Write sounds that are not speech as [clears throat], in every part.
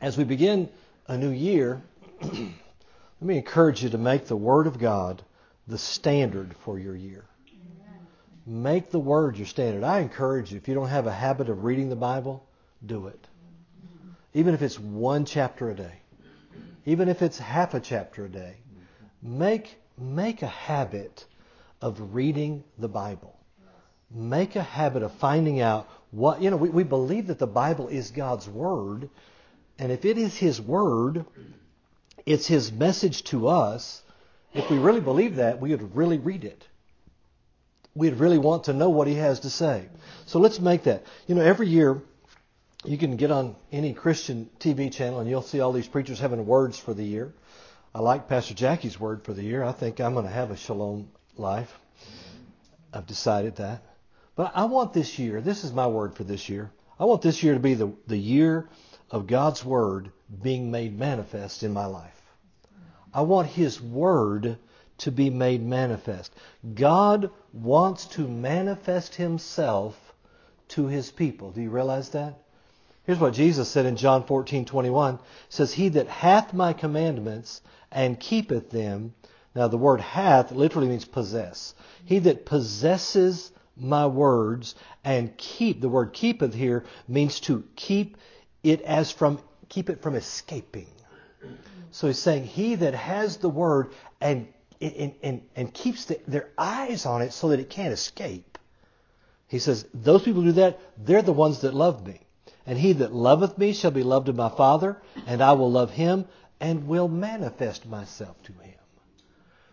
as we begin a new year, [clears throat] let me encourage you to make the Word of God the standard for your year. Make the Word your standard. I encourage you, if you don't have a habit of reading the Bible, do it. Even if it's one chapter a day, even if it's half a chapter a day, make, make a habit of reading the Bible. Make a habit of finding out what, you know, we, we believe that the Bible is God's Word, and if it is His Word, it's His message to us. If we really believe that, we would really read it. We'd really want to know what He has to say. So let's make that. You know, every year, you can get on any Christian TV channel and you'll see all these preachers having words for the year. I like Pastor Jackie's word for the year. I think I'm going to have a shalom life. I've decided that. But I want this year, this is my word for this year. I want this year to be the, the year of God's Word being made manifest in my life. I want His Word to be made manifest. God wants to manifest Himself to His people. Do you realize that? Here's what Jesus said in John 14:21. says, "He that hath my commandments and keepeth them." Now the word hath literally means possess. He that possesses my words and keep. The word keepeth here means to keep it as from keep it from escaping. So he's saying he that has the word and and, and, and keeps the, their eyes on it so that it can't escape. He says, those people who do that, they're the ones that love me. And he that loveth me shall be loved of my Father, and I will love him and will manifest myself to him.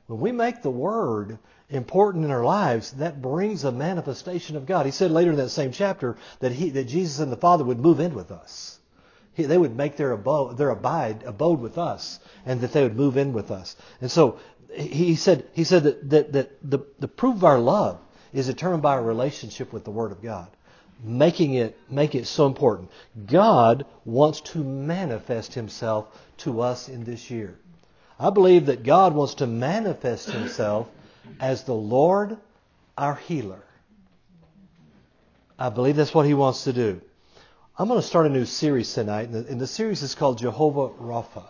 When we make the word important in our lives, that brings a manifestation of God. He said later in that same chapter that he, that Jesus and the Father would move in with us. He, they would make their abode, their abide, abode with us, and that they would move in with us. And so he said, he said that, that, that the, the proof of our love is determined by our relationship with the Word of God. Making it, make it so important. God wants to manifest Himself to us in this year. I believe that God wants to manifest Himself as the Lord our healer. I believe that's what He wants to do. I'm going to start a new series tonight, and the, series is called Jehovah Rapha.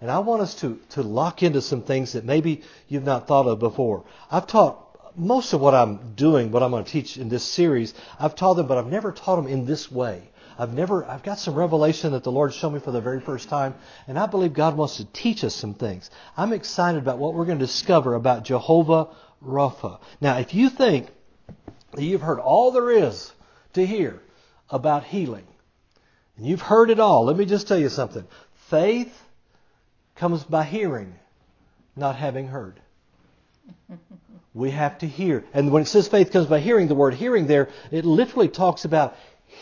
And I want us to, to lock into some things that maybe you've not thought of before. I've taught most of what I'm doing, what I'm going to teach in this series, I've taught them, but I've never taught them in this way. I've never, I've got some revelation that the Lord showed me for the very first time, and I believe God wants to teach us some things. I'm excited about what we're going to discover about Jehovah Rapha. Now, if you think that you've heard all there is to hear about healing, and you've heard it all, let me just tell you something. Faith comes by hearing, not having heard. [laughs] We have to hear. And when it says faith comes by hearing, the word hearing there, it literally talks about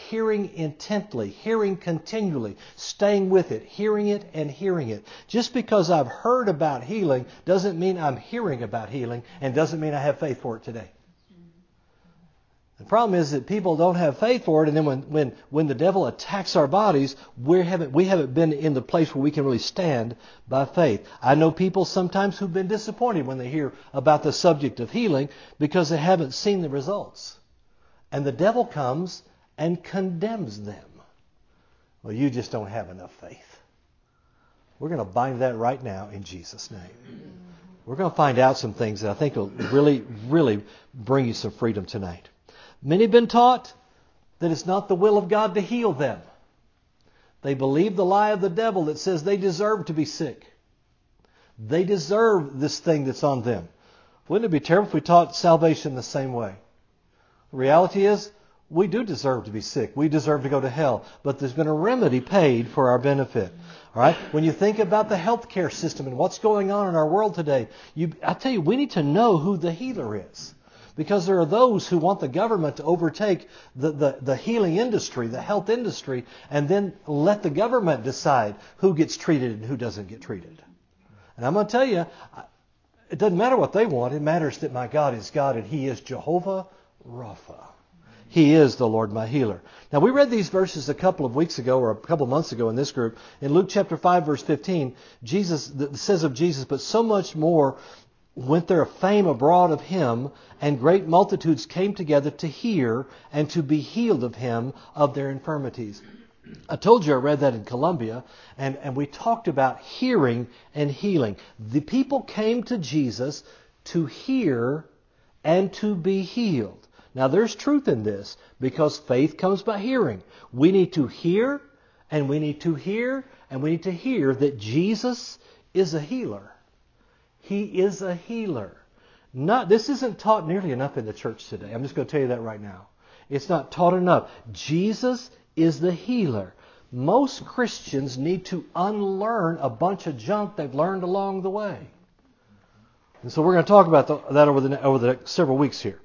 hearing intently, hearing continually, staying with it, hearing it and hearing it. Just because I've heard about healing doesn't mean I'm hearing about healing and doesn't mean I have faith for it today. The problem is that people don't have faith for it, and then when, when, when the devil attacks our bodies, we haven't, we haven't been in the place where we can really stand by faith. I know people sometimes who've been disappointed when they hear about the subject of healing because they haven't seen the results. And the devil comes and condemns them. Well, you just don't have enough faith. We're going to bind that right now in Jesus' name. We're going to find out some things that I think will really, really bring you some freedom tonight. Many have been taught that it's not the will of God to heal them. They believe the lie of the devil that says they deserve to be sick. They deserve this thing that's on them. Wouldn't it be terrible if we taught salvation the same way? The reality is, we do deserve to be sick. We deserve to go to hell. But there's been a remedy paid for our benefit. All right? When you think about the healthcare system and what's going on in our world today, you, I tell you, we need to know who the healer is. Because there are those who want the government to overtake the, the, the healing industry, the health industry, and then let the government decide who gets treated and who doesn't get treated. And I'm going to tell you, it doesn't matter what they want. It matters that my God is God and He is Jehovah Rapha. He is the Lord my healer. Now we read these verses a couple of weeks ago or a couple of months ago in this group. In Luke chapter 5 verse 15, Jesus says of Jesus, but so much more went there a fame abroad of him, and great multitudes came together to hear and to be healed of him of their infirmities. I told you I read that in Columbia, and, and we talked about hearing and healing. The people came to Jesus to hear and to be healed. Now, there's truth in this because faith comes by hearing. We need to hear, and we need to hear, and we need to hear that Jesus is a healer. He is a healer. Not, this isn't taught nearly enough in the church today. I'm just going to tell you that right now. It's not taught enough. Jesus is the healer. Most Christians need to unlearn a bunch of junk they've learned along the way. And so we're going to talk about that over the, over the next several weeks here.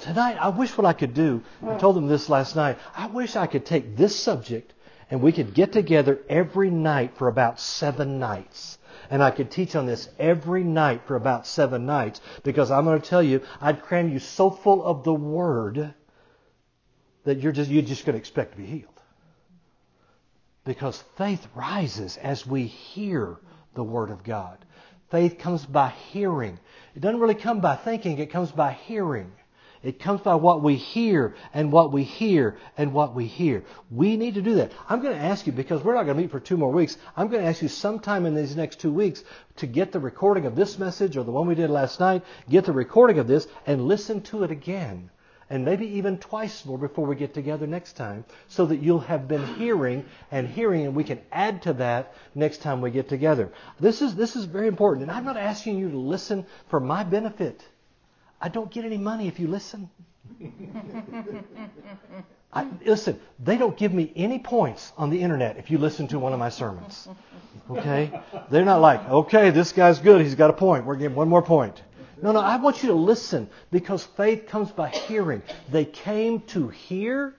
Tonight, I wish what I could do, I told them this last night, I wish I could take this subject and we could get together every night for about seven nights. And I could teach on this every night for about seven nights because I'm going to tell you, I'd cram you so full of the Word that you're just, you're just going to expect to be healed. Because faith rises as we hear the Word of God. Faith comes by hearing. It doesn't really come by thinking, it comes by hearing. It comes by what we hear and what we hear and what we hear. We need to do that. I'm going to ask you, because we're not going to meet for two more weeks, I'm going to ask you sometime in these next two weeks to get the recording of this message or the one we did last night, get the recording of this and listen to it again. And maybe even twice more before we get together next time, so that you'll have been hearing and hearing, and we can add to that next time we get together. This is, this is very important. And I'm not asking you to listen for my benefit. I don't get any money if you listen. I, listen, they don't give me any points on the internet if you listen to one of my sermons. Okay? They're not like, okay, this guy's good. He's got a point. We're getting one more point. No, no, I want you to listen because faith comes by hearing. They came to hear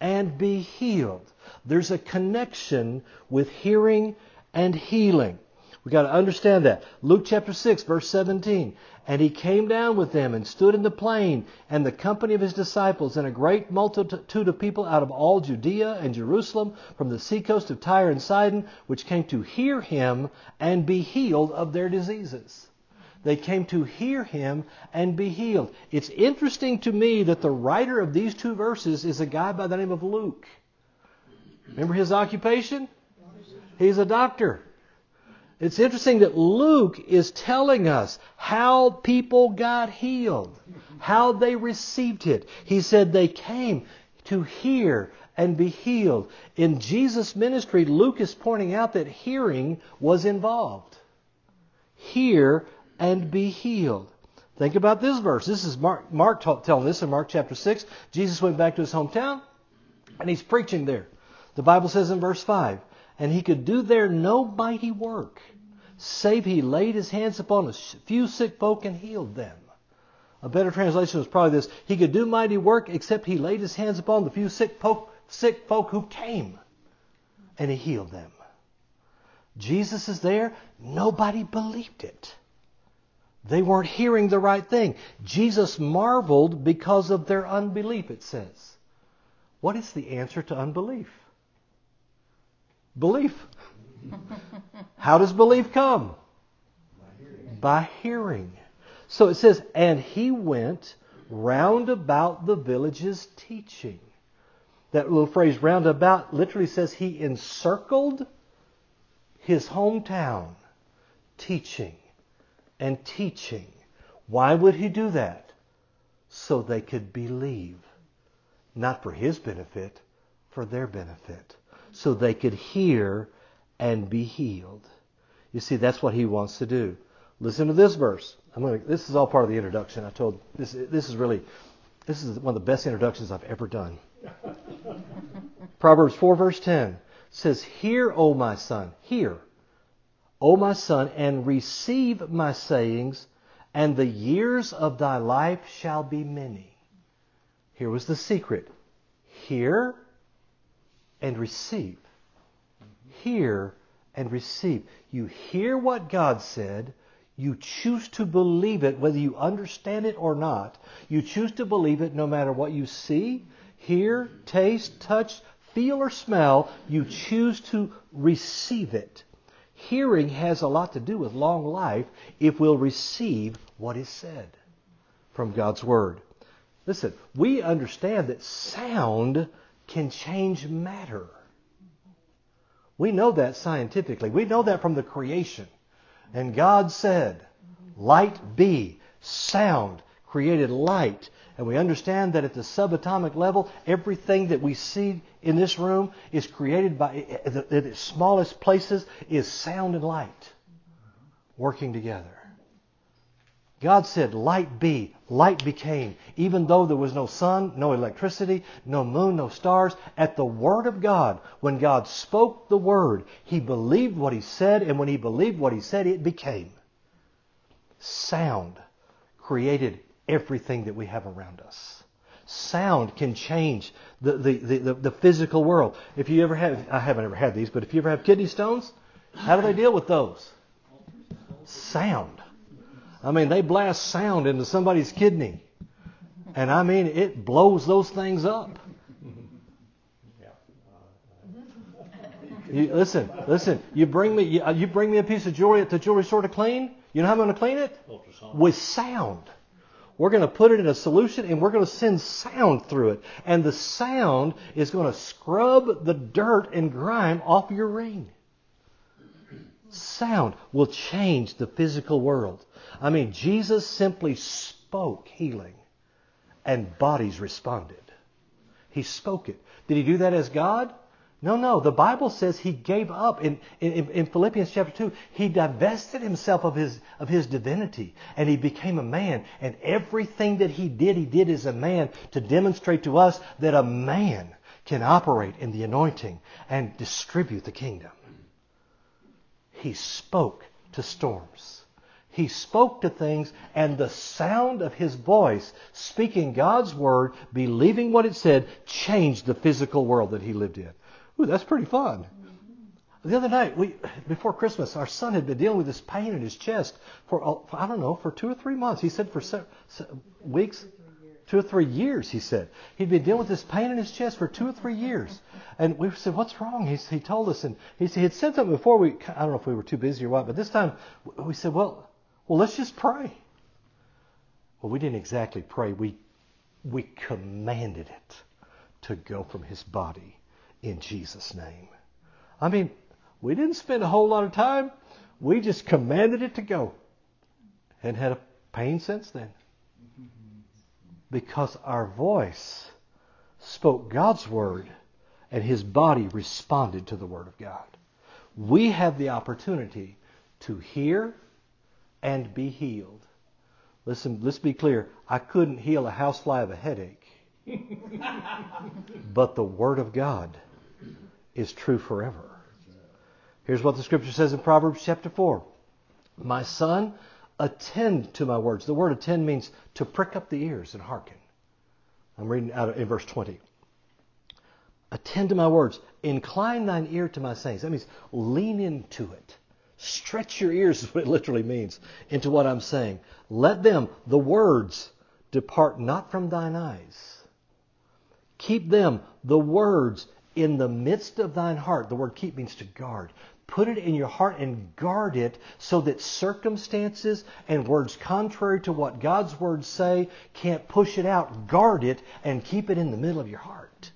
and be healed. There's a connection with hearing and healing. We've got to understand that. Luke chapter 6, verse 17. And he came down with them and stood in the plain, and the company of his disciples, and a great multitude of people out of all Judea and Jerusalem, from the seacoast of Tyre and Sidon, which came to hear him and be healed of their diseases. They came to hear him and be healed. It's interesting to me that the writer of these two verses is a guy by the name of Luke. Remember his occupation? He's a doctor. It's interesting that Luke is telling us how people got healed, how they received it. He said they came to hear and be healed. In Jesus' ministry, Luke is pointing out that hearing was involved. Hear and be healed. Think about this verse. This is Mark, Mark telling this in Mark chapter 6. Jesus went back to his hometown and he's preaching there. The Bible says in verse 5 and he could do there no mighty work, save he laid his hands upon a few sick folk and healed them. A better translation was probably this He could do mighty work, except he laid his hands upon the few sick folk, sick folk who came, and he healed them. Jesus is there. Nobody believed it. They weren't hearing the right thing. Jesus marveled because of their unbelief, it says. What is the answer to unbelief? Belief. How does belief come? By hearing. By hearing. So it says, and he went round about the villages teaching. That little phrase, round about, literally says he encircled his hometown teaching and teaching. Why would he do that? So they could believe. Not for his benefit, for their benefit so they could hear and be healed. You see, that's what he wants to do. Listen to this verse. To, this is all part of the introduction. I told this. This is really, this is one of the best introductions I've ever done. [laughs] Proverbs 4 verse 10 says, "Hear, O my son, hear, O my son, and receive my sayings, and the years of thy life shall be many." Here was the secret: hear and receive. Hear and receive. You hear what God said. You choose to believe it whether you understand it or not. You choose to believe it no matter what you see, hear, taste, touch, feel, or smell. You choose to receive it. Hearing has a lot to do with long life if we'll receive what is said from God's Word. Listen, we understand that sound can change matter. We know that scientifically. We know that from the creation. And God said, Light be. Sound created light. And we understand that at the subatomic level, everything that we see in this room is created by, at the smallest places, is sound and light working together. God said, Light be. Light became. Even though there was no sun, no electricity, no moon, no stars, at the Word of God, when God spoke the Word, He believed what He said, and when He believed what He said, it became. Sound created everything that we have around us. Sound can change the, the, the, the, physical world. If you ever have, I haven't ever had these, but if you ever have kidney stones, how do they deal with those? Sound. I mean, they blast sound into somebody's kidney. And I mean, it blows those things up. You, listen, listen. You bring me, you, uh, you, bring me a piece of jewelry at the jewelry store to clean. You know how I'm going to clean it? With sound. We're going to put it in a solution and we're going to send sound through it. And the sound is going to scrub the dirt and grime off your ring. Sound will change the physical world. I mean, Jesus simply spoke healing and bodies responded. He spoke it. Did he do that as God? No, no. The Bible says he gave up. In, in, in, Philippians chapter 2, he divested himself of his, of his divinity and he became a man. And everything that he did, he did as a man to demonstrate to us that a man can operate in the anointing and distribute the kingdom. He spoke to storms. He spoke to things, and the sound of his voice, speaking God's word, believing what it said, changed the physical world that he lived in. Ooh, that's pretty fun. The other night, we before Christmas, our son had been dealing with this pain in his chest for uh, I don't know for two or three months. He said for se- se- weeks, two or three years. He said he'd been dealing with this pain in his chest for two or three years. And we said, "What's wrong?" He, he told us, and he, he had said something before. We I don't know if we were too busy or what, but this time we said, "Well, well, let's just pray." Well, we didn't exactly pray. We we commanded it to go from his body in Jesus' name. I mean, we didn't spend a whole lot of time. We just commanded it to go and had a pain since then. Because our voice spoke God's word and his body responded to the word of God. We have the opportunity to hear and be healed. Listen, let's be clear. I couldn't heal a housefly of a headache. but the word of God is true forever. Here's what the scripture says in Proverbs chapter 4. My son, attend to my words. The word attend means to prick up the ears and hearken. I'm reading out of, in verse 20. Attend to my words. Incline thine ear to my sayings. That means lean into it. Stretch your ears [laughs] is what it literally means into what I'm saying. Let them, the words, depart not from thine eyes. Keep them, the words, in the midst of thine heart. The word keep means to guard. Put it in your heart and guard it so that circumstances and words contrary to what God's words say can't push it out. Guard it and keep it in the middle of your heart.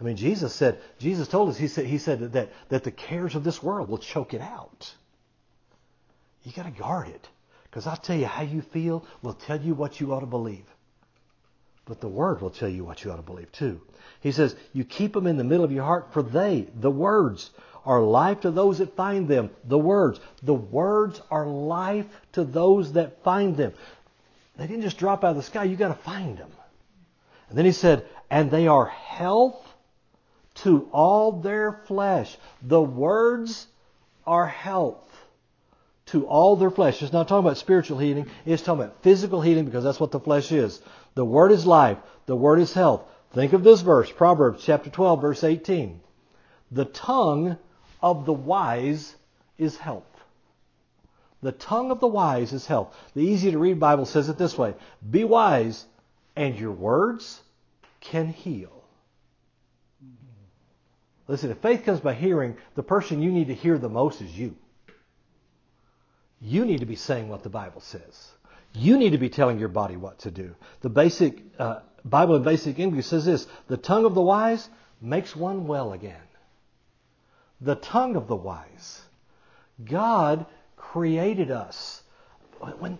I mean, Jesus said, Jesus told us, he said, he said that, that the cares of this world will choke it out. You got to guard it. Because I'll tell you how you feel will tell you what you ought to believe. But the Word will tell you what you ought to believe too. He says, You keep them in the middle of your heart, for they, the words, are life to those that find them. The words. The words are life to those that find them. They didn't just drop out of the sky, you got to find them. And then he said, And they are health to all their flesh. The words are health to all their flesh. It's not talking about spiritual healing, it's talking about physical healing because that's what the flesh is. The word is life, the word is health. Think of this verse, Proverbs chapter 12, verse 18. The tongue of the wise is health. The tongue of the wise is health. The easy to read Bible says it this way Be wise, and your words can heal. Listen, if faith comes by hearing, the person you need to hear the most is you. You need to be saying what the Bible says. You need to be telling your body what to do. The basic uh, Bible in basic English says this: the tongue of the wise makes one well again. the tongue of the wise. God created us. When,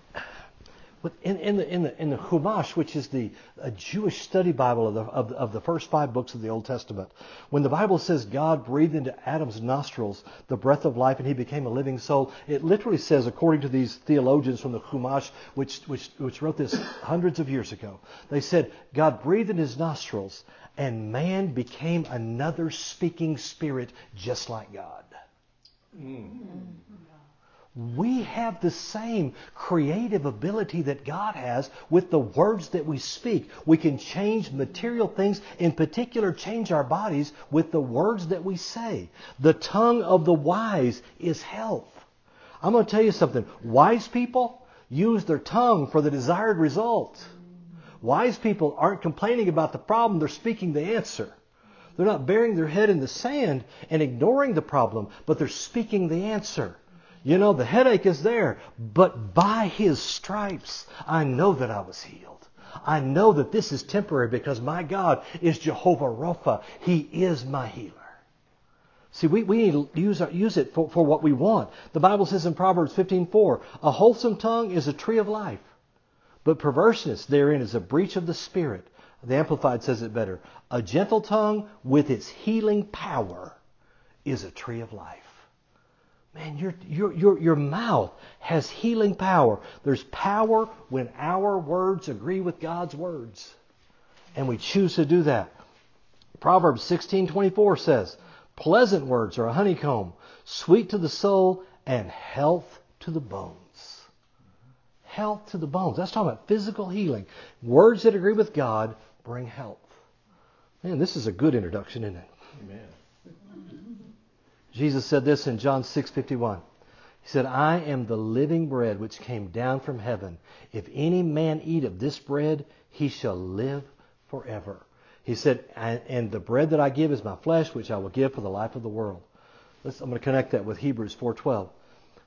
in, in, the, in, the, in the Chumash, which is the Jewish study Bible of the, of, of the first five books of the Old Testament, when the Bible says God breathed into Adam's nostrils the breath of life and he became a living soul, it literally says, according to these theologians from the Chumash, which, which, which wrote this hundreds of years ago, they said God breathed in his nostrils and man became another speaking spirit just like God. Mm. We have the same creative ability that God has with the words that we speak. We can change material things, in particular, change our bodies with the words that we say. The tongue of the wise is health. I'm going to tell you something. Wise people use their tongue for the desired result. Wise people aren't complaining about the problem, they're speaking the answer. They're not burying their head in the sand and ignoring the problem, but they're speaking the answer. You know, the headache is there, but by his stripes, I know that I was healed. I know that this is temporary because my God is Jehovah Rapha. He is my healer. See, we, we need to use, our, use it for, for what we want. The Bible says in Proverbs 15:4, a wholesome tongue is a tree of life, but perverseness therein is a breach of the spirit. The Amplified says it better. A gentle tongue with its healing power is a tree of life. Man, your, your, your, your mouth has healing power. There's power when our words agree with God's words. And we choose to do that. Proverbs 16:24 says, "Pleasant words are a honeycomb, sweet to the soul and health to the bones." Health to the bones. That's talking about physical healing. Words that agree with God bring health. Man, this is a good introduction, isn't it? Amen. Jesus said this in John 6:51. He said, "I am the living bread which came down from heaven. If any man eat of this bread, he shall live forever." He said, "And the bread that I give is my flesh, which I will give for the life of the world." Let's, I'm going to connect that with Hebrews 4:12.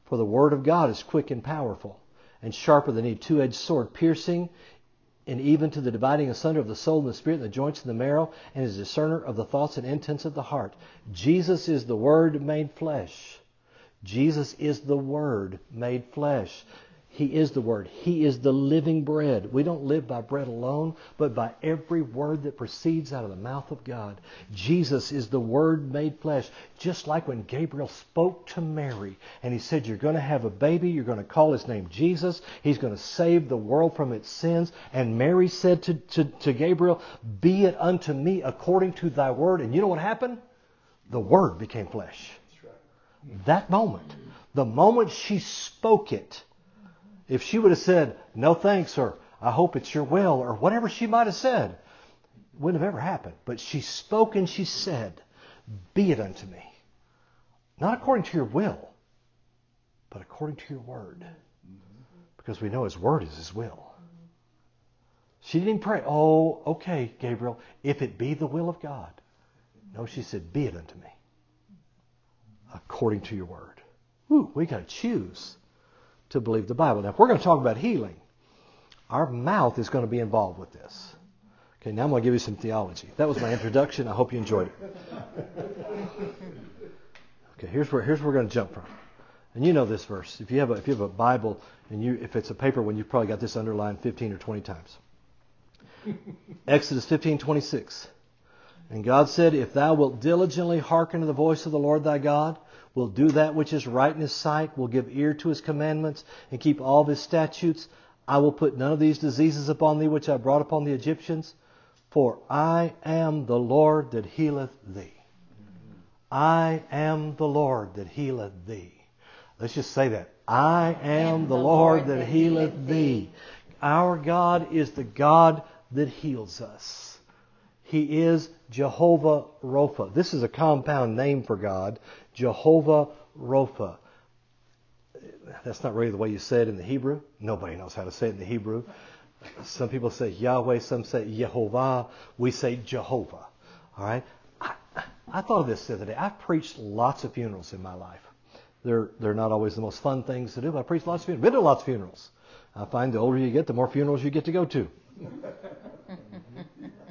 For the word of God is quick and powerful, and sharper than any two-edged sword, piercing and even to the dividing asunder of the soul and the spirit and the joints and the marrow, and is discerner of the thoughts and intents of the heart. Jesus is the Word made flesh. Jesus is the Word made flesh. He is the Word. He is the living bread. We don't live by bread alone, but by every word that proceeds out of the mouth of God. Jesus is the Word made flesh. Just like when Gabriel spoke to Mary and he said, You're going to have a baby, you're going to call his name Jesus, he's going to save the world from its sins. And Mary said to, to, to Gabriel, Be it unto me according to thy word. And you know what happened? The Word became flesh. That moment, the moment she spoke it, if she would have said, no thanks, or I hope it's your will, or whatever she might have said, wouldn't have ever happened. But she spoke and she said, Be it unto me. Not according to your will, but according to your word. Because we know his word is his will. She didn't pray, Oh, okay, Gabriel, if it be the will of God. No, she said, Be it unto me. According to your word. Ooh, we got to choose to believe the Bible. Now, if we're going to talk about healing, our mouth is going to be involved with this. Okay, now I'm going to give you some theology. That was my introduction. I hope you enjoyed it. Okay, here's where here's where we're going to jump from. And you know this verse. If you have a if you have a Bible and you if it's a paper one, you've probably got this underlined 15 or 20 times. Exodus 15:26. And God said, If thou wilt diligently hearken to the voice of the Lord thy God, will do that which is right in his sight, will give ear to his commandments, and keep all of his statutes. I will put none of these diseases upon thee which I brought upon the Egyptians, for I am the Lord that healeth thee. I am the Lord that healeth thee. Let's just say that. I am the Lord that healeth thee. Our God is the God that heals us. He is Jehovah Rapha. This is a compound name for God. Jehovah Rapha. That's not really the way you say it in the Hebrew. Nobody knows how to say it in the Hebrew. Some people say Yahweh, some say Jehovah. We say Jehovah. All right? I, I thought of this the other day. I've preached lots of funerals in my life. They're, they're not always the most fun things to do, but I preached lots of funerals. I've Been to lots of funerals. I find the older you get, the more funerals you get to go to. [laughs]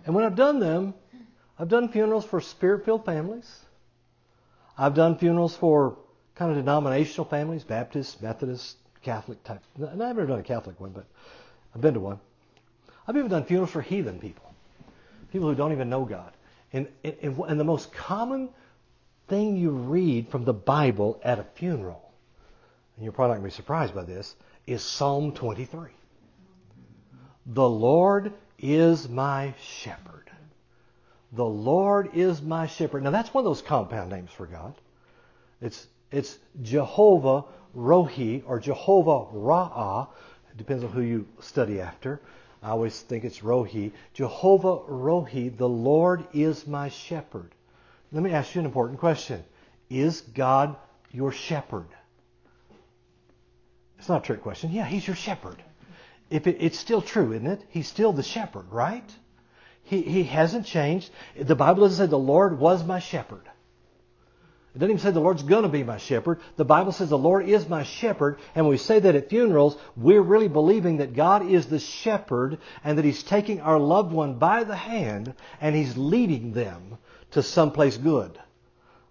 and when I've done them, I've done funerals for spirit filled families. I've done funerals for kind of denominational families, Baptist, Methodist, Catholic type—and I've never done a Catholic one, but I've been to one. I've even done funerals for heathen people, people who don't even know God. And, and, and the most common thing you read from the Bible at a funeral, and you're probably not going to be surprised by this, is Psalm 23. The Lord is my shepherd. The Lord is my shepherd. Now that's one of those compound names for God. It's it's Jehovah Rohi or Jehovah Ra'ah. It depends on who you study after. I always think it's Rohi. Jehovah Rohi, the Lord is my shepherd. Let me ask you an important question. Is God your shepherd? It's not a trick question. Yeah, he's your shepherd. If it, it's still true, isn't it? He's still the shepherd, right? He, he hasn't changed. The Bible doesn't say the Lord was my shepherd. It doesn't even say the Lord's going to be my shepherd. The Bible says the Lord is my shepherd. And when we say that at funerals, we're really believing that God is the shepherd and that He's taking our loved one by the hand and He's leading them to someplace good.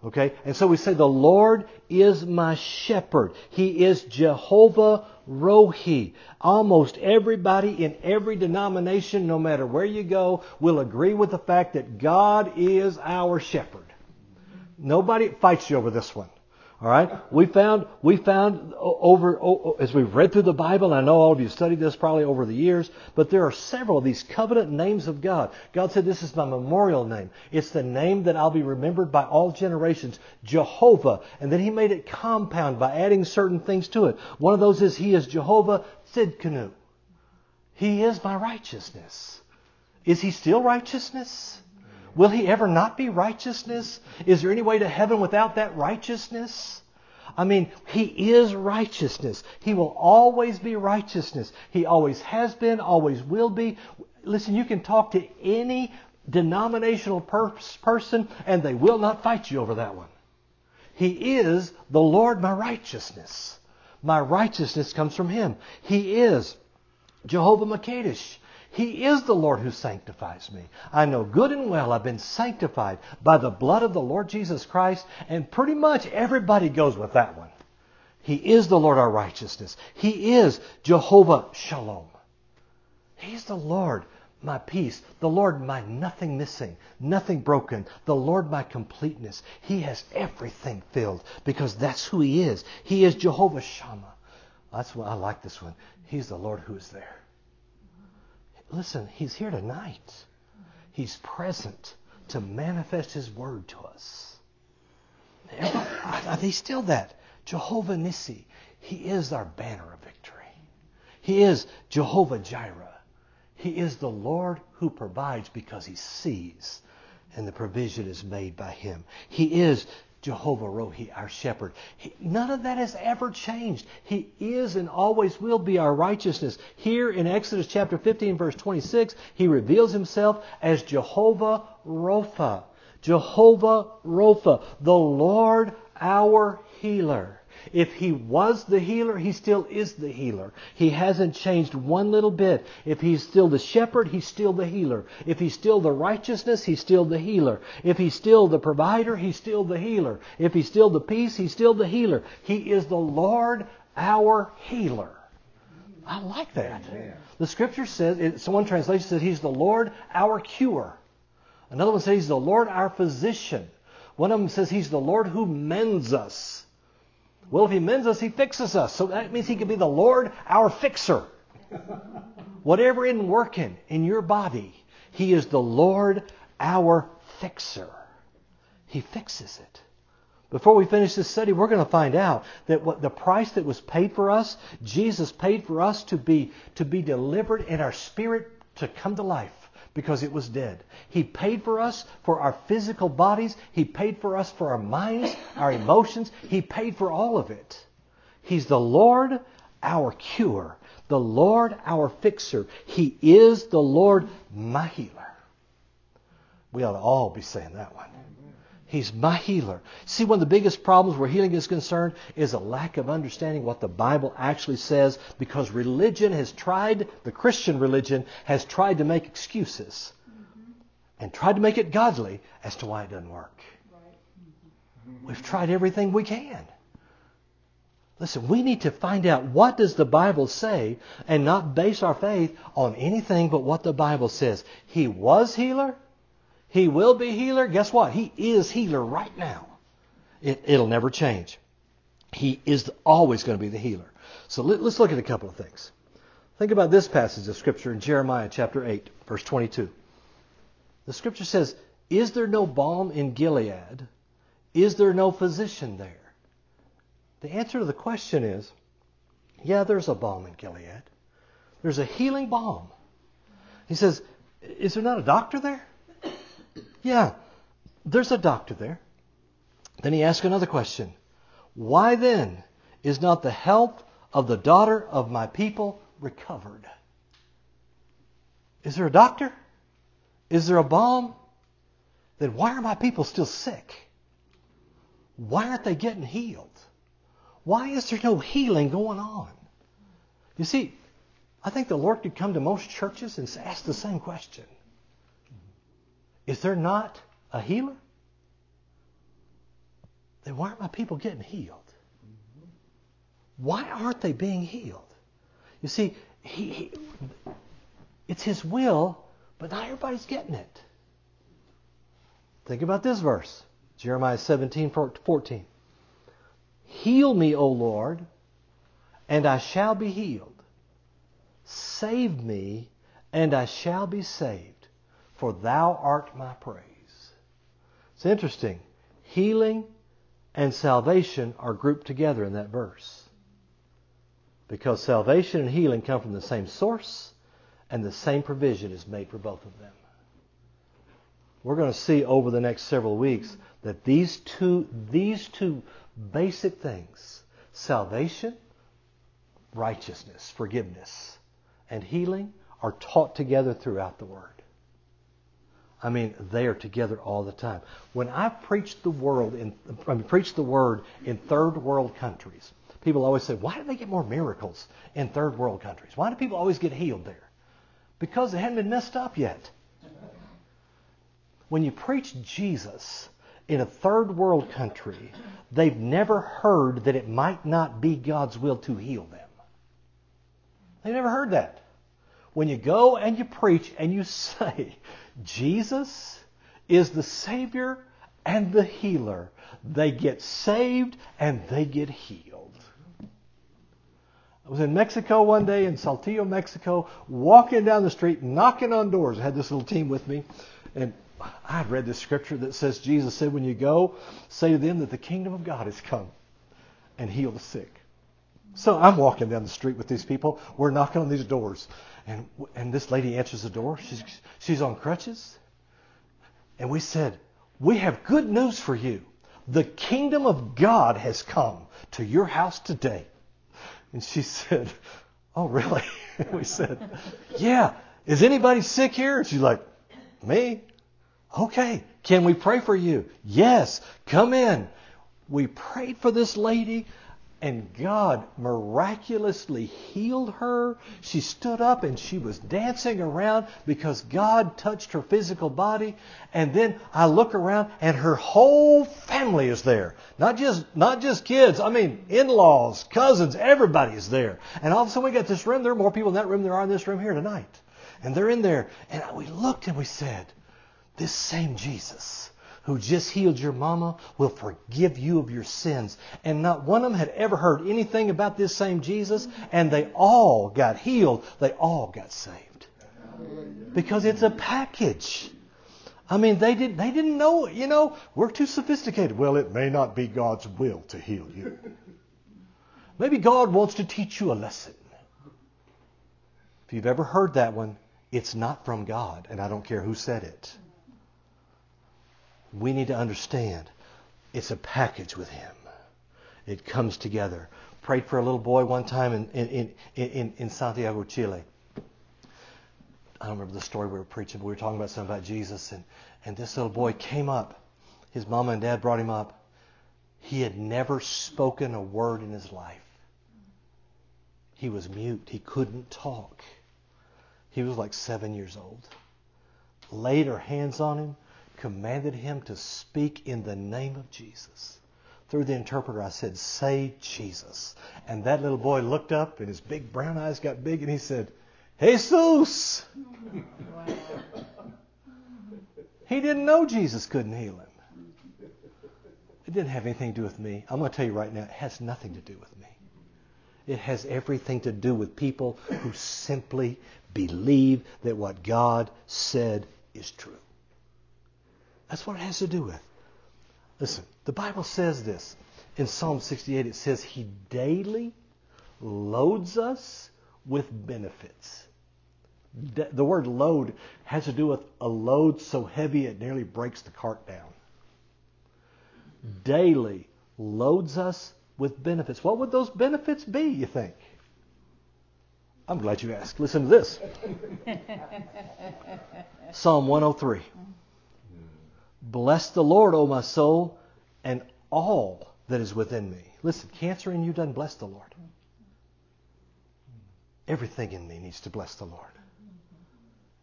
Okay? And so we say the Lord is my shepherd. He is Jehovah Rohi. Almost everybody in every denomination, no matter where you go, will agree with the fact that God is our shepherd. Nobody fights you over this one. All right. We found we found over as we've read through the Bible. And I know all of you studied this probably over the years, but there are several of these covenant names of God. God said, "This is my memorial name. It's the name that I'll be remembered by all generations, Jehovah." And then He made it compound by adding certain things to it. One of those is He is Jehovah Tsidkenu. He is my righteousness. Is He still righteousness? Will he ever not be righteousness? Is there any way to heaven without that righteousness? I mean, he is righteousness. He will always be righteousness. He always has been, always will be. Listen, you can talk to any denominational person and they will not fight you over that one. He is the Lord my righteousness. My righteousness comes from him. He is Jehovah Makadish. He is the Lord who sanctifies me. I know good and well I've been sanctified by the blood of the Lord Jesus Christ, and pretty much everybody goes with that one. He is the Lord our righteousness. He is Jehovah Shalom. He's the Lord my peace, the Lord my nothing missing, nothing broken, the Lord my completeness. He has everything filled because that's who He is. He is Jehovah Shammah. That's why I like this one. He's the Lord who is there. Listen, He's here tonight. He's present to manifest His word to us. Are they still that. Jehovah Nissi. He is our banner of victory. He is Jehovah Jireh. He is the Lord who provides because He sees and the provision is made by Him. He is Jehovah Rohi, our shepherd. He, none of that has ever changed. He is and always will be our righteousness. Here in Exodus chapter 15, verse 26, he reveals himself as Jehovah Rapha. Jehovah Rapha, the Lord our healer. If he was the healer, he still is the healer. He hasn't changed one little bit. If he's still the shepherd, he's still the healer. If he's still the righteousness, he's still the healer. If he's still the provider, he's still the healer. If he's still the peace, he's still the healer. He is the Lord our healer. I like that. The scripture says, one translation says, He's the Lord our cure. Another one says, He's the Lord our physician. One of them says, He's the Lord who mends us. Well, if he mends us, he fixes us. So that means he can be the Lord, our fixer. Whatever isn't working in your body, he is the Lord, our fixer. He fixes it. Before we finish this study, we're going to find out that what the price that was paid for us, Jesus paid for us to be to be delivered in our spirit to come to life because it was dead. He paid for us for our physical bodies. He paid for us for our minds, our emotions. He paid for all of it. He's the Lord, our cure, the Lord, our fixer. He is the Lord, my healer. We ought to all be saying that one. He's my healer. See, one of the biggest problems where healing is concerned is a lack of understanding what the Bible actually says because religion has tried, the Christian religion has tried to make excuses mm-hmm. and tried to make it godly as to why it doesn't work. Right. Mm-hmm. We've tried everything we can. Listen, we need to find out what does the Bible say and not base our faith on anything but what the Bible says. He was healer. He will be healer. Guess what? He is healer right now. It, it'll never change. He is always going to be the healer. So let, us look at a couple of things. Think about this passage of Scripture in Jeremiah chapter 8, verse 22. The Scripture says, Is there no balm in Gilead? Is there no physician there? The answer to the question is, yeah, there's a balm in Gilead. There's a healing balm. He says, Is there not a doctor there? Yeah, there's a doctor there. Then he asks another question Why then is not the health of the daughter of my people recovered? Is there a doctor? Is there a balm? Then why are my people still sick? Why aren't they getting healed? Why is there no healing going on? You see, I think the Lord could come to most churches and ask the same question Is there not a healer? Then why aren't my people getting healed? Why aren't they being healed? You see, he, he, it's His will, but not everybody's getting it. Think about this verse Jeremiah 17 14. Heal me, O Lord, and I shall be healed. Save me, and I shall be saved, for thou art my praise. It's interesting. Healing and salvation are grouped together in that verse. Because salvation and healing come from the same source, and the same provision is made for both of them. We're going to see over the next several weeks that these two, these two basic things salvation, righteousness, forgiveness, and healing are taught together throughout the Word. I mean, they are together all the time. When I preach the world in, I mean, preach the word in third world countries, people always say, "Why do they get more miracles in third world countries? Why do people always get healed there?" Because they hadn't been messed up yet. When you preach Jesus, in a third world country, they've never heard that it might not be God's will to heal them. They've never heard that. When you go and you preach and you [laughs] say, Jesus is the Savior and the healer, they get saved and they get healed. I was in Mexico one day in Saltillo, Mexico, walking down the street, knocking on doors. I had this little team with me, and I had read this scripture that says Jesus said, when you go, say to them that the kingdom of God has come and heal the sick. So I'm walking down the street with these people. We're knocking on these doors. And, and this lady answers the door. She's, she's on crutches. And we said, We have good news for you. The kingdom of God has come to your house today. And she [laughs] said, Oh, really? [laughs] we said, Yeah. Is anybody sick here? And she's like, Me? Okay, can we pray for you? Yes, come in. We prayed for this lady, and God miraculously healed her. She stood up and she was dancing around because God touched her physical body. And then I look around and her whole family is there. Not just, not just kids. I mean, in-laws, cousins, everybody is there. And all of a sudden we got this room. There are more people in that room than there are in this room here tonight. And they're in there. And we looked and we said, this same Jesus who just healed your mama will forgive you of your sins. And not one of them had ever heard anything about this same Jesus, and they all got healed. They all got saved. Because it's a package. I mean, they didn't, they didn't know, you know, we're too sophisticated. Well, it may not be God's will to heal you. Maybe God wants to teach you a lesson. If you've ever heard that one, it's not from God, and I don't care who said it we need to understand it's a package with Him. It comes together. Prayed for a little boy one time in, in, in, in Santiago, Chile. I don't remember the story we were preaching, but we were talking about something about Jesus. And, and this little boy came up. His mama and dad brought him up. He had never spoken a word in his life. He was mute. He couldn't talk. He was like seven years old. Laid her hands on him, commanded him to speak in the name of Jesus. Through the interpreter, I said, Say Jesus. And that little boy looked up, and his big brown eyes got big, and he said, Jesus. Wow. [laughs] He didn't know Jesus couldn't heal him. It didn't have anything to do with me. I'm going to tell you right now, it has nothing to do with me. It has everything to do with people who simply believe that what God said is true. That's what it has to do with. Listen, the Bible says this. In Psalm 68, it says, He daily loads us with benefits. The word load has to do with a load so heavy it nearly breaks the cart down. Daily loads us with benefits. What would those benefits be, you think? I'm glad you asked. Listen to this [laughs] Psalm 103. Bless the Lord, O my soul, and all that is within me. Listen, cancer in you doesn't bless the Lord. Everything in me needs to bless the Lord.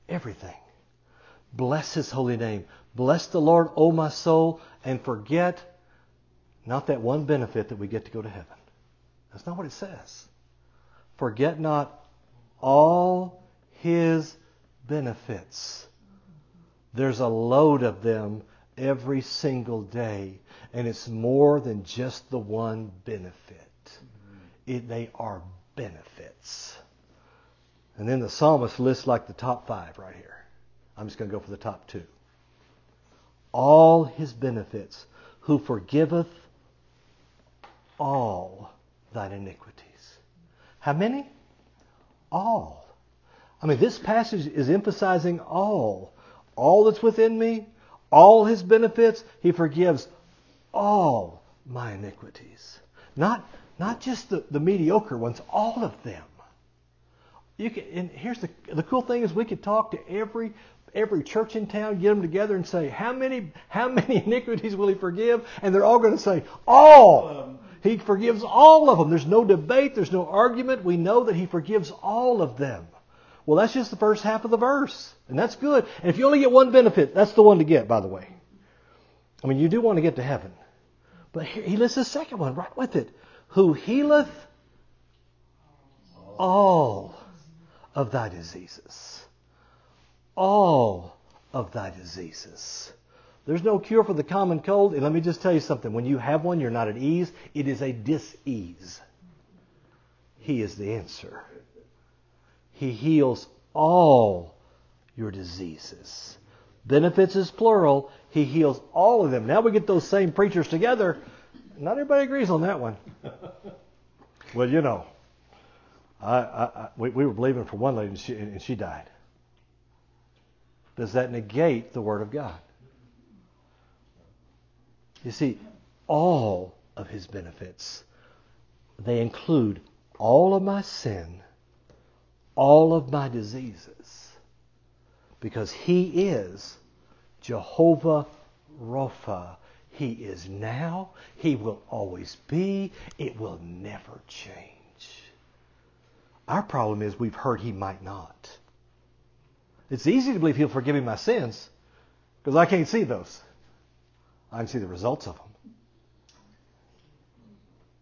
Everything. Bless his holy name. Bless the Lord, O my soul, and forget not that one benefit that we get to go to heaven. That's not what it says. Forget not all his benefits. There's a load of them every single day, and it's more than just the one benefit. Mm-hmm. It, they are benefits. And then the psalmist lists like the top five right here. I'm just going to go for the top two. All his benefits, who forgiveth all thine iniquities. How many? All. I mean, this passage is emphasizing all. All that's within me, all his benefits, he forgives all my iniquities. Not, not just the, the mediocre ones, all of them. You can, and here's the, the cool thing is we could talk to every every church in town, get them together and say, how many, how many [laughs] iniquities will he forgive? And they're all going to say, all. He forgives all of them. There's no debate. There's no argument. We know that he forgives all of them. Well, that's just the first half of the verse. And that's good. And if you only get one benefit, that's the one to get, by the way. I mean, you do want to get to heaven. But he lists the second one right with it. Who healeth all of thy diseases. All of thy diseases. There's no cure for the common cold. And let me just tell you something. When you have one, you're not at ease. It is a dis-ease. He is the answer. He heals all your diseases. Benefits is plural. He heals all of them. Now we get those same preachers together. Not everybody agrees on that one. [laughs] well, you know, I, I, I, we, we, were believing for one lady and she, and she died. Does that negate the Word of God? You see, all of his benefits, they include all of my sin, all of my diseases, because he is Jehovah Rapha. He is now, he will always be, it will never change. Our problem is we've heard he might not. It's easy to believe he'll forgive me my sins because I can't see those. I can see the results of them.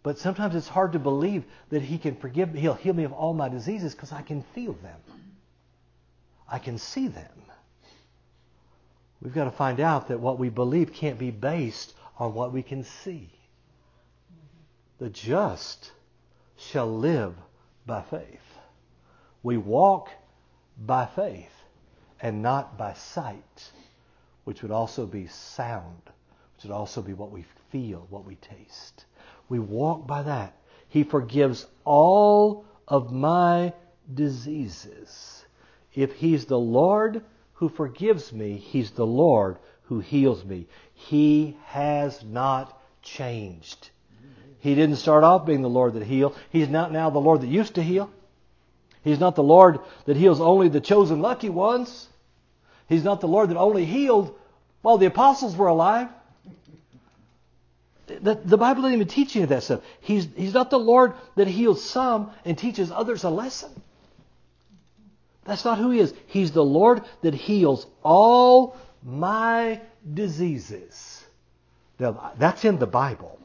But sometimes it's hard to believe that He can forgive me, He'll heal me of all my diseases because I can feel them. I can see them. We've got to find out that what we believe can't be based on what we can see. The just shall live by faith. We walk by faith and not by sight, which would also be sound which would also be what we feel, what we taste. We walk by that. He forgives all of my diseases. If He's the Lord who forgives me, He's the Lord who heals me. He has not changed. He didn't start off being the Lord that healed. He's not now the Lord that used to heal. He's not the Lord that heals only the chosen lucky ones. He's not the Lord that only healed while the apostles were alive. The, the Bible doesn't even teach of that stuff. He's, he's not the Lord that heals some and teaches others a lesson. That's not who He is. He's the Lord that heals all my diseases. Now, that's in the Bible.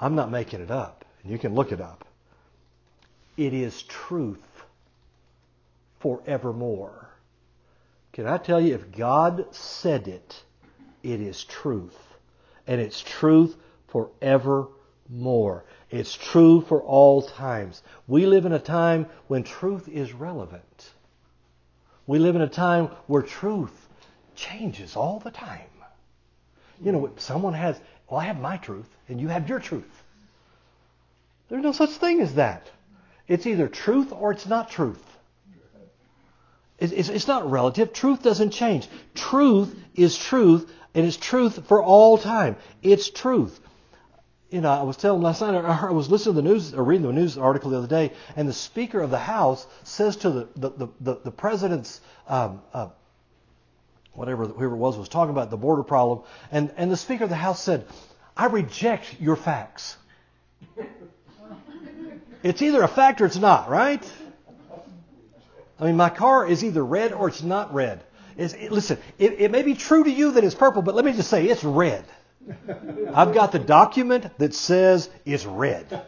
I'm not making it up. You can look it up. It is truth forevermore. Can I tell you, if God said it, it is truth. And it's truth forevermore. It's true for all times. We live in a time when truth is relevant. We live in a time where truth changes all the time. You know, someone has, well, I have my truth, and you have your truth. There's no such thing as that. It's either truth or it's not truth. It's, not relative. Truth doesn't change. Truth is truth, and it's truth for all time. It's truth. You know, I was telling last night, [laughs] I was listening to the news, or reading the news article the other day, and the Speaker of the House says to the, the, the, the President's um, uh, whatever whoever it was was talking about the border problem, and, and the Speaker of the House said, I reject your facts. [laughs] it's either a fact or it's not, right? I mean, my car is either red or it's not red. It, listen, it, it may be true to you that it's purple, but let me just say it's red. I've got the document that says it's red.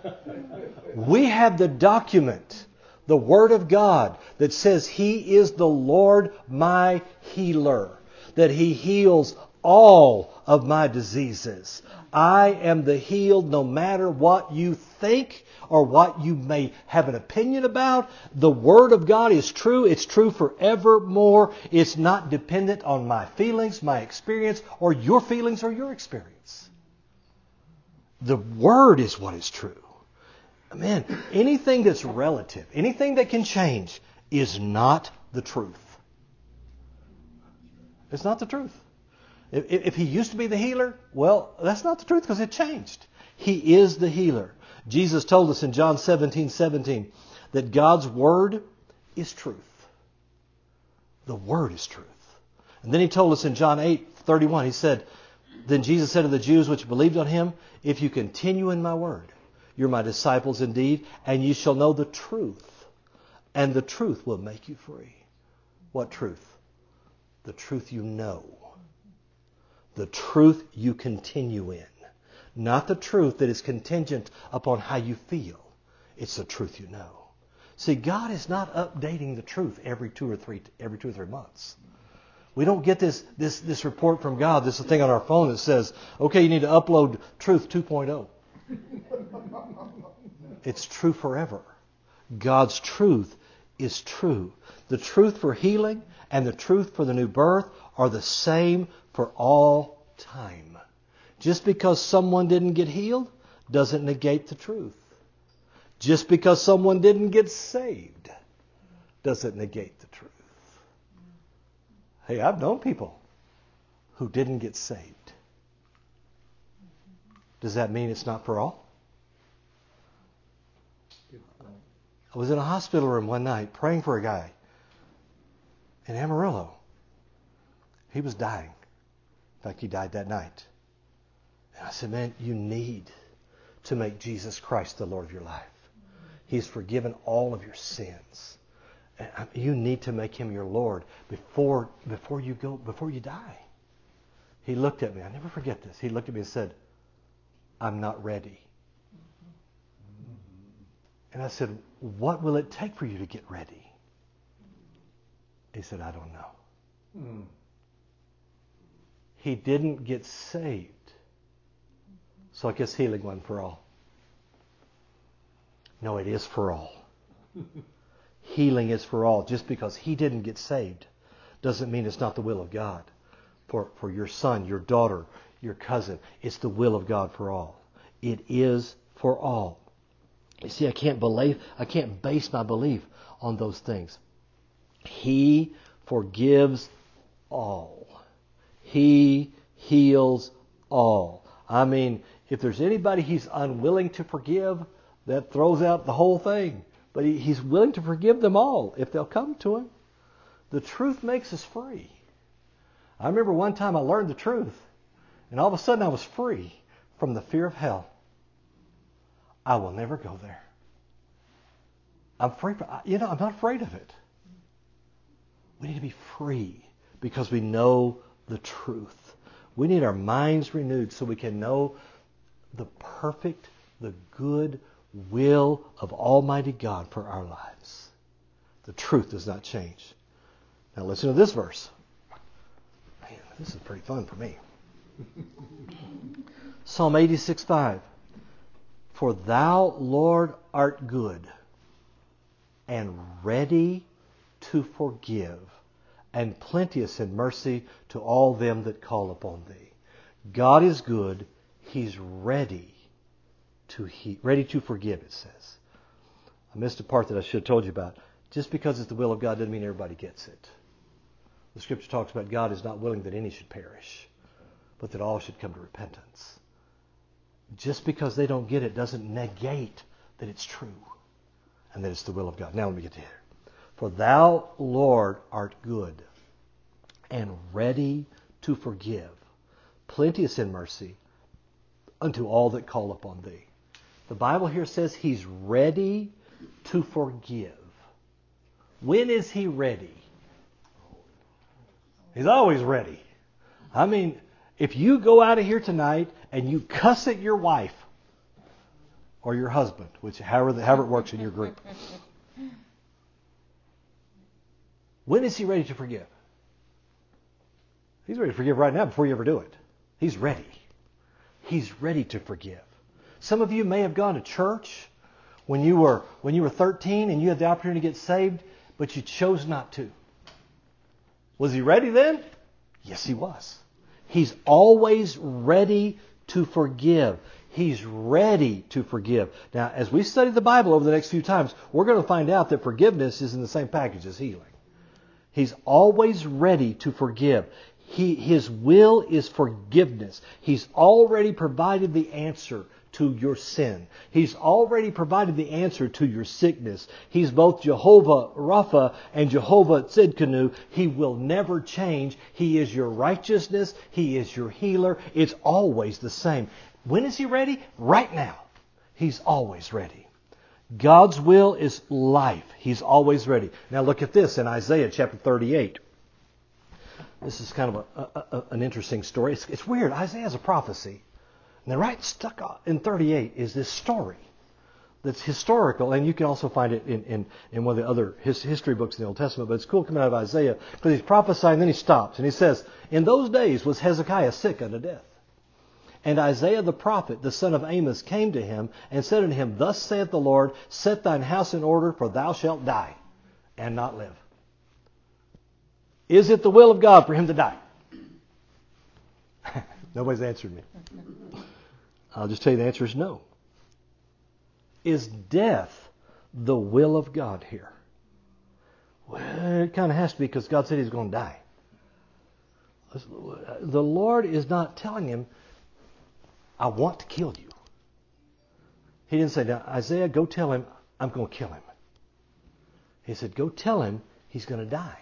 We have the document, the Word of God, that says He is the Lord my healer, that He heals all of my diseases. I am the healed no matter what you think or what you may have an opinion about. The Word of God is true. It's true forevermore. It's not dependent on my feelings, my experience, or your feelings or your experience. The Word is what is true. Man, anything that's relative, anything that can change, is not the truth. It's not the truth. If, if he used to be the healer, well, that's not the truth because it changed. He is the healer. Jesus told us in John 17, 17 that God's word is truth. The word is truth. And then he told us in John 8, 31, he said, Then Jesus said to the Jews which believed on him, If you continue in my word, you're my disciples indeed, and you shall know the truth, and the truth will make you free. What truth? The truth you know the truth you continue in. Not the truth that is contingent upon how you feel. It's the truth you know. See, God is not updating the truth every two or three every two or three months. We don't get this this this report from God. This thing on our phone that says, "Okay, you need to upload Truth 2.0." [laughs] it's true forever. God's truth is true. The truth for healing and the truth for the new birth are the same for all time. Just because someone didn't get healed doesn't negate the truth. Just because someone didn't get saved doesn't negate the truth. Hey, I've known people who didn't get saved. Does that mean it's not for all? I was in a hospital room one night praying for a guy in Amarillo. He was dying. In fact, he died that night. I said, Man, you need to make Jesus Christ the Lord of your life. He's forgiven all of your sins. You need to make him your Lord before, before you go, before you die. He looked at me. I never forget this. He looked at me and said, I'm not ready. And I said, What will it take for you to get ready? He said, I don't know. Mm he didn't get saved. So I guess healing one for all. No, it is for all. [laughs] healing is for all. Just because he didn't get saved doesn't mean it's not the will of God. For, for your son, your daughter, your cousin, it's the will of God for all. It is for all. You see, I can't believe, I can't base my belief on those things. He forgives all. He heals all. I mean, if there's anybody he's unwilling to forgive, that throws out the whole thing. But he, he's willing to forgive them all if they'll come to him. The truth makes us free. I remember one time I learned the truth, and all of a sudden I was free from the fear of hell. I will never go there. I'm free. From, you know, I'm not afraid of it. We need to be free because we know the truth. We need our minds renewed so we can know the perfect, the good will of Almighty God for our lives. The truth does not change. Now listen to this verse. Man, this is pretty fun for me. [laughs] Psalm 86 5. For thou, Lord, art good and ready to forgive and plenteous in mercy to all them that call upon thee. God is good. He's ready to he, ready to forgive, it says. I missed a part that I should have told you about. Just because it's the will of God doesn't mean everybody gets it. The scripture talks about God is not willing that any should perish, but that all should come to repentance. Just because they don't get it doesn't negate that it's true and that it's the will of God. Now let me get to here. For thou, Lord, art good and ready to forgive, plenteous in mercy unto all that call upon thee. The Bible here says he's ready to forgive. When is he ready? He's always ready. I mean, if you go out of here tonight and you cuss at your wife or your husband, which however, however it works in your group, when is he ready to forgive? He's ready to forgive right now before you ever do it. He's ready. He's ready to forgive. Some of you may have gone to church when you were when you were 13 and you had the opportunity to get saved, but you chose not to. Was he ready then? Yes, he was. He's always ready to forgive. He's ready to forgive. Now, as we study the Bible over the next few times, we're going to find out that forgiveness is in the same package as healing. He's always ready to forgive. He, his will is forgiveness. He's already provided the answer to your sin. He's already provided the answer to your sickness. He's both Jehovah Rapha and Jehovah Tsidkenu. He will never change. He is your righteousness. He is your healer. It's always the same. When is he ready? Right now. He's always ready. God's will is life. He's always ready. Now look at this in Isaiah chapter 38. This is kind of a, a, a, an interesting story. It's, it's weird. Isaiah has a prophecy. And then right stuck in 38 is this story that's historical, and you can also find it in, in, in one of the other his, history books in the Old Testament, but it's cool coming out of Isaiah because he's prophesying, then he stops, and he says, In those days was Hezekiah sick unto death. And Isaiah the prophet, the son of Amos, came to him and said unto him, Thus saith the Lord, Set thine house in order, for thou shalt die and not live. Is it the will of God for him to die? [laughs] Nobody's answered me. I'll just tell you the answer is no. Is death the will of God here? Well, it kind of has to be because God said he's going to die. The Lord is not telling him, I want to kill you. He didn't say, now, Isaiah, go tell him I'm going to kill him. He said, go tell him he's going to die.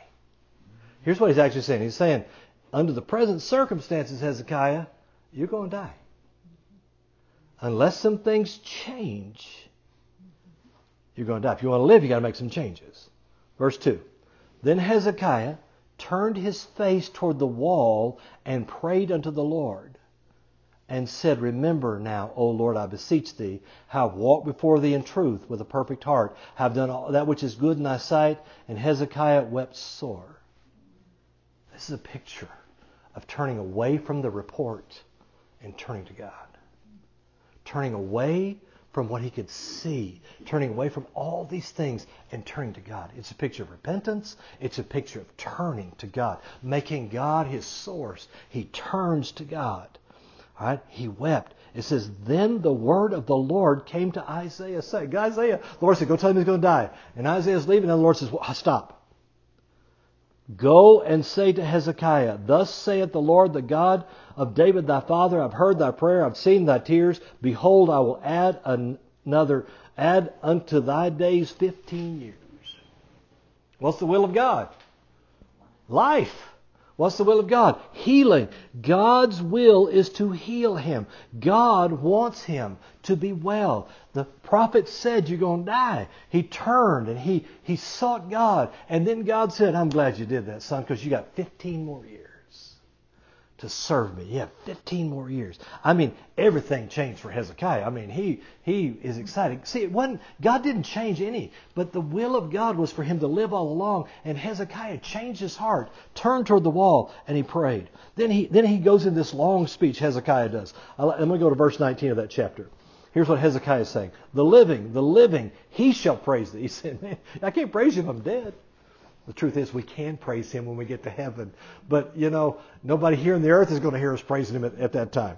Here's what he's actually saying. He's saying, under the present circumstances, Hezekiah, you're going to die unless some things change, you're going to die. If you want to live, you've got to make some changes. Verse 2. Then Hezekiah turned his face toward the wall and prayed unto the Lord and said, Remember now, O Lord, I beseech thee, I've walked before thee in truth with a perfect heart, have done all that which is good in thy sight. And Hezekiah wept sore. This is a picture of turning away from the report and turning to God turning away from what he could see, turning away from all these things and turning to God. It's a picture of repentance. It's a picture of turning to God, making God his source. He turns to God. All right? He wept. It says, Then the word of the Lord came to Isaiah saying, Isaiah, the Lord said, Go tell him he's going to die. And Isaiah's leaving, and the Lord says, well, Stop. Go and say to Hezekiah, Thus saith the Lord, the God of David thy father, I've heard thy prayer, I've seen thy tears. Behold, I will add another, add unto thy days fifteen years. What's the will of God? Life. What's the will of God? Healing. God's will is to heal him. God wants him to be well. The prophet said, You're going to die. He turned and he, he sought God. And then God said, I'm glad you did that, son, because you got 15 more years to serve me. You have 15 more years. I mean, everything changed for Hezekiah. I mean, he he is excited. See, it wasn't God didn't change any, but the will of God was for him to live all along. And Hezekiah changed his heart, turned toward the wall, and he prayed. Then he then he goes in this long speech. Hezekiah does. I'm going to go to verse 19 of that chapter. Here's what Hezekiah is saying: The living, the living, he shall praise thee. [laughs] He said, "Man, I can't praise you if I'm dead." The truth is, we can praise Him when we get to heaven. But, you know, nobody here on the earth is going to hear us praising Him at, at that time.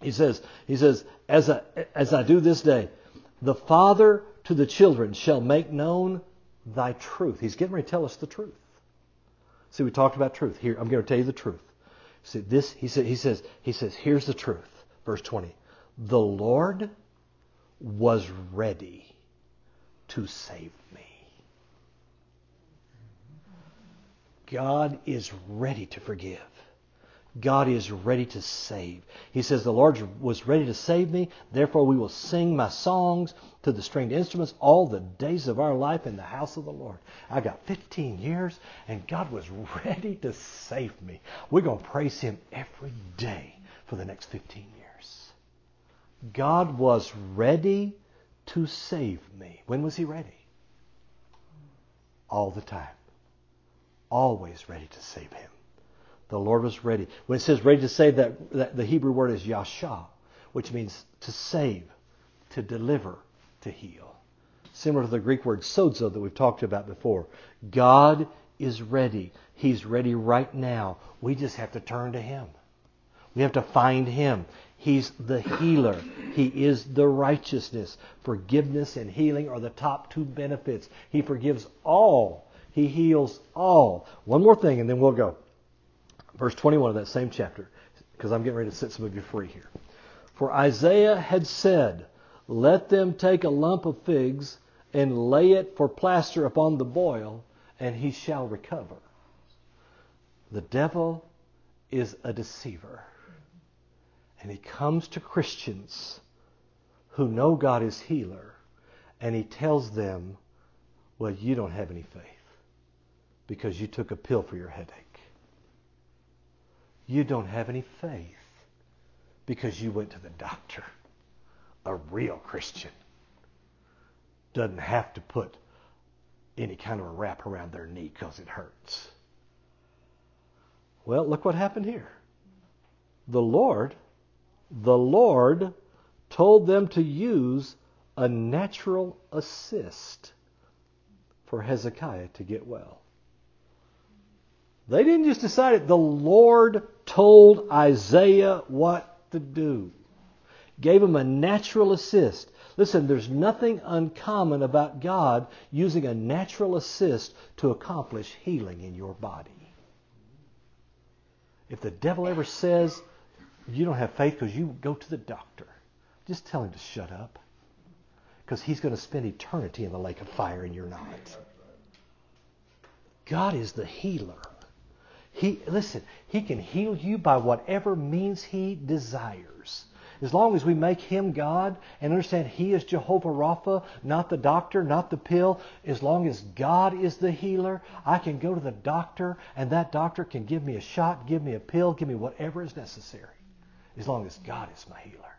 He says, he says, as I, as I do this day, the Father to the children shall make known thy truth. He's getting ready to tell us the truth. See, we talked about truth. Here, I'm going to tell you the truth. See, this, he, said, he, says, he says, here's the truth. Verse 20. The Lord was ready to save me. God is ready to forgive. God is ready to save. He says, The Lord was ready to save me, therefore we will sing my songs to the stringed instruments all the days of our life in the house of the Lord. I got 15 years, and God was [laughs] ready to save me. We're going to praise Him every day for the next 15 years. God was ready to save me. When was He ready? All the time always ready to save him. The Lord was ready. When it says ready to save, that, that the Hebrew word is yasha, which means to save, to deliver, to heal. Similar to the Greek word sozo that we've talked about before. God is ready. He's ready right now. We just have to turn to Him. We have to find Him. He's the healer. He is the righteousness. Forgiveness and healing are the top two benefits. He forgives all he heals all. One more thing, and then we'll go. Verse 21 of that same chapter, because I'm getting ready to set some of you free here. For Isaiah had said, Let them take a lump of figs and lay it for plaster upon the boil, and he shall recover. The devil is a deceiver. And he comes to Christians who know God is healer, and he tells them, Well, you don't have any faith because you took a pill for your headache. You don't have any faith because you went to the doctor. A real Christian doesn't have to put any kind of a wrap around their knee because it hurts. Well, look what happened here. The Lord, the Lord told them to use a natural assist for Hezekiah to get well. They didn't just decide it. The Lord told Isaiah what to do. Gave him a natural assist. Listen, there's nothing uncommon about God using a natural assist to accomplish healing in your body. If the devil ever says you don't have faith because you go to the doctor, just tell him to shut up. Because he's going to spend eternity in the lake of fire and you're not. God is the healer. He listen, he can heal you by whatever means he desires. As long as we make him God and understand he is Jehovah Rapha, not the doctor, not the pill, as long as God is the healer, I can go to the doctor and that doctor can give me a shot, give me a pill, give me whatever is necessary. As long as God is my healer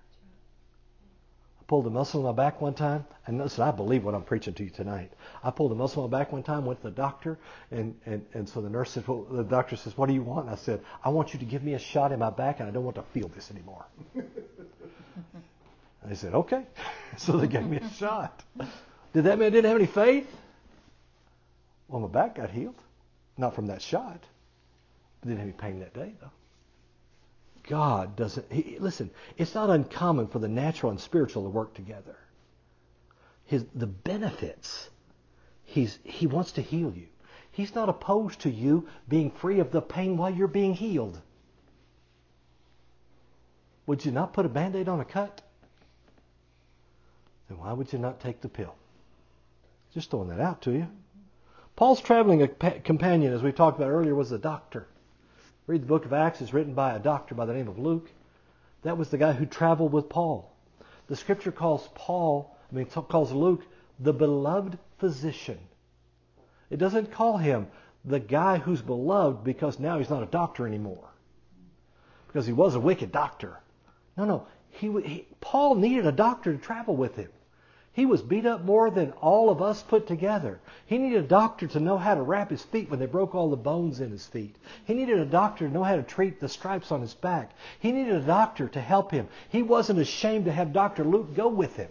pulled a muscle in my back one time, and listen, I believe what I'm preaching to you tonight. I pulled a muscle in my back one time, went to the doctor, and, and, and so the nurse said, well, the doctor says, what do you want? And I said, I want you to give me a shot in my back, and I don't want to feel this anymore. [laughs] and they said, okay. [laughs] so they gave me a shot. Did that mean I didn't have any faith? Well, my back got healed. Not from that shot. I didn't have any pain that day, though. God doesn't. He, listen, it's not uncommon for the natural and spiritual to work together. His the benefits. He's he wants to heal you. He's not opposed to you being free of the pain while you're being healed. Would you not put a band-aid on a cut? Then why would you not take the pill? Just throwing that out to you. Paul's traveling companion, as we talked about earlier, was a doctor. Read the book of Acts. It's written by a doctor by the name of Luke. That was the guy who traveled with Paul. The scripture calls Paul, I mean, calls Luke the beloved physician. It doesn't call him the guy who's beloved because now he's not a doctor anymore. because he was a wicked doctor. No, no. He, he, Paul needed a doctor to travel with him. He was beat up more than all of us put together. He needed a doctor to know how to wrap his feet when they broke all the bones in his feet. He needed a doctor to know how to treat the stripes on his back. He needed a doctor to help him. He wasn't ashamed to have Dr. Luke go with him.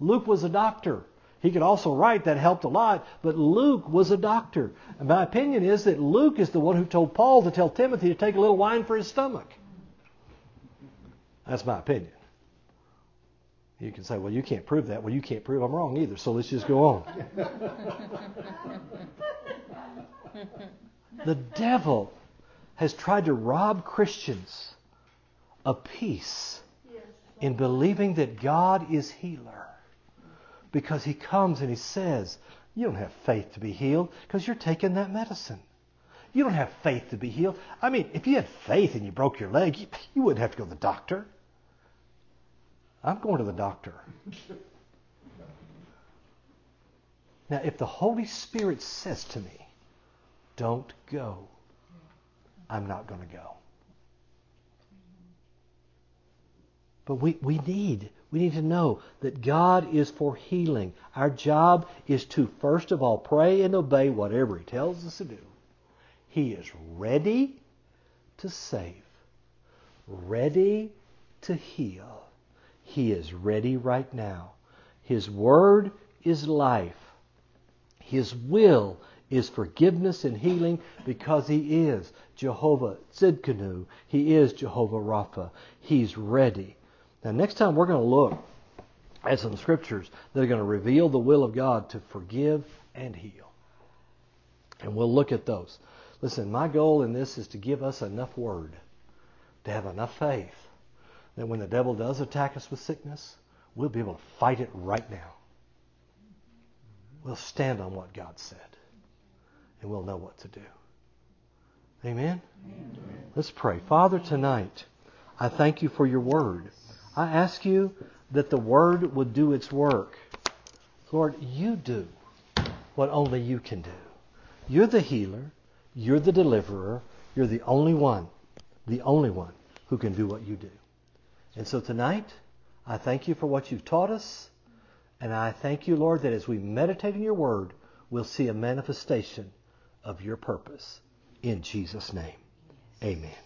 Luke was a doctor. He could also write, that helped a lot, but Luke was a doctor. And my opinion is that Luke is the one who told Paul to tell Timothy to take a little wine for his stomach. That's my opinion. You can say, well, you can't prove that. Well, you can't prove I'm wrong either, so let's just go on. [laughs] the devil has tried to rob Christians of peace in believing that God is healer. Because he comes and he says, You don't have faith to be healed because you're taking that medicine. You don't have faith to be healed. I mean, if you had faith and you broke your leg, you, you wouldn't have to go to the doctor. I'm going to the doctor. Now, if the Holy Spirit says to me, don't go, I'm not going to go. But we, we need we need to know that God is for healing. Our job is to first of all pray and obey whatever He tells us to do. He is ready to save, ready to heal. He is ready right now. His word is life. His will is forgiveness and healing because He is Jehovah Tsidkenu. He is Jehovah Rapha. He's ready. Now, next time we're going to look at some scriptures that are going to reveal the will of God to forgive and heal. And we'll look at those. Listen, my goal in this is to give us enough word, to have enough faith that when the devil does attack us with sickness, we'll be able to fight it right now. We'll stand on what God said, and we'll know what to do. Amen? Amen. Let's pray. Father, tonight, I thank you for your word. I ask you that the word would do its work. Lord, you do what only you can do. You're the healer. You're the deliverer. You're the only one, the only one who can do what you do. And so tonight, I thank you for what you've taught us. And I thank you, Lord, that as we meditate in your word, we'll see a manifestation of your purpose. In Jesus' name, amen.